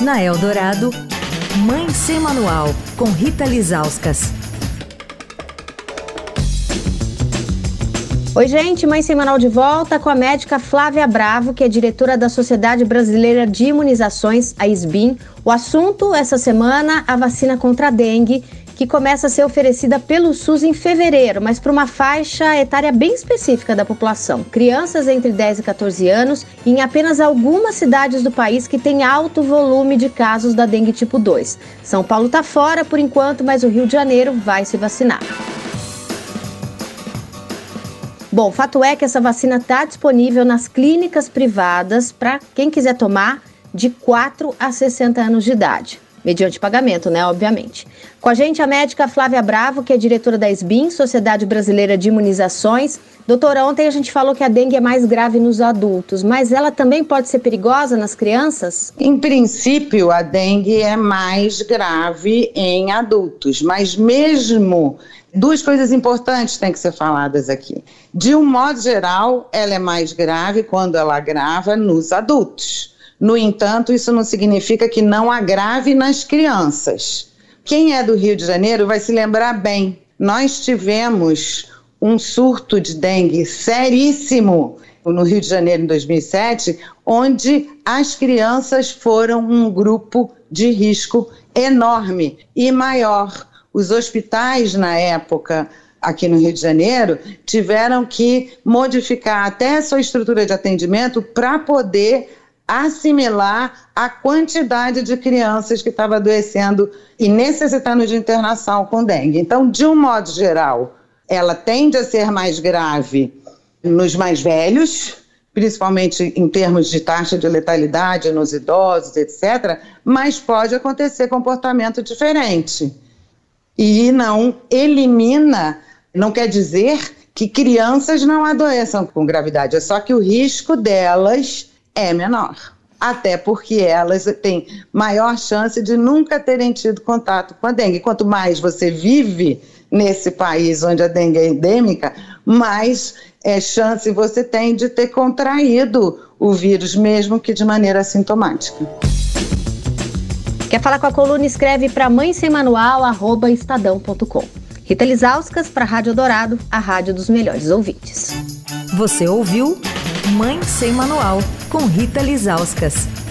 Na Eldorado, Mãe Sem Manual, com Rita Lizauskas. Oi, gente, Mãe Sem Manual de volta com a médica Flávia Bravo, que é diretora da Sociedade Brasileira de Imunizações, a SBIM. O assunto essa semana, a vacina contra a dengue que começa a ser oferecida pelo SUS em fevereiro, mas para uma faixa etária bem específica da população. Crianças entre 10 e 14 anos, em apenas algumas cidades do país que têm alto volume de casos da dengue tipo 2. São Paulo está fora por enquanto, mas o Rio de Janeiro vai se vacinar. Bom, fato é que essa vacina está disponível nas clínicas privadas para quem quiser tomar de 4 a 60 anos de idade mediante pagamento, né, obviamente. Com a gente a médica Flávia Bravo, que é diretora da SBIM, Sociedade Brasileira de Imunizações. Doutora, ontem a gente falou que a dengue é mais grave nos adultos, mas ela também pode ser perigosa nas crianças? Em princípio, a dengue é mais grave em adultos, mas mesmo duas coisas importantes têm que ser faladas aqui. De um modo geral, ela é mais grave quando ela agrava nos adultos. No entanto, isso não significa que não agrave nas crianças. Quem é do Rio de Janeiro vai se lembrar bem. Nós tivemos um surto de dengue seríssimo no Rio de Janeiro em 2007, onde as crianças foram um grupo de risco enorme e maior. Os hospitais, na época, aqui no Rio de Janeiro, tiveram que modificar até a sua estrutura de atendimento para poder assimilar a quantidade de crianças que estavam adoecendo e necessitando de internação com dengue. Então, de um modo geral, ela tende a ser mais grave nos mais velhos, principalmente em termos de taxa de letalidade nos idosos, etc., mas pode acontecer comportamento diferente. E não elimina, não quer dizer que crianças não adoeçam com gravidade, é só que o risco delas é menor. Até porque elas têm maior chance de nunca terem tido contato com a dengue. Quanto mais você vive nesse país onde a dengue é endêmica, mais é, chance você tem de ter contraído o vírus, mesmo que de maneira assintomática. Quer falar com a coluna? Escreve para mãe sem manual, arroba estadão.com. Rita Lisauskas para a Rádio Dourado, a rádio dos melhores ouvintes. Você ouviu Mãe Sem Manual, com Rita Lizauskas.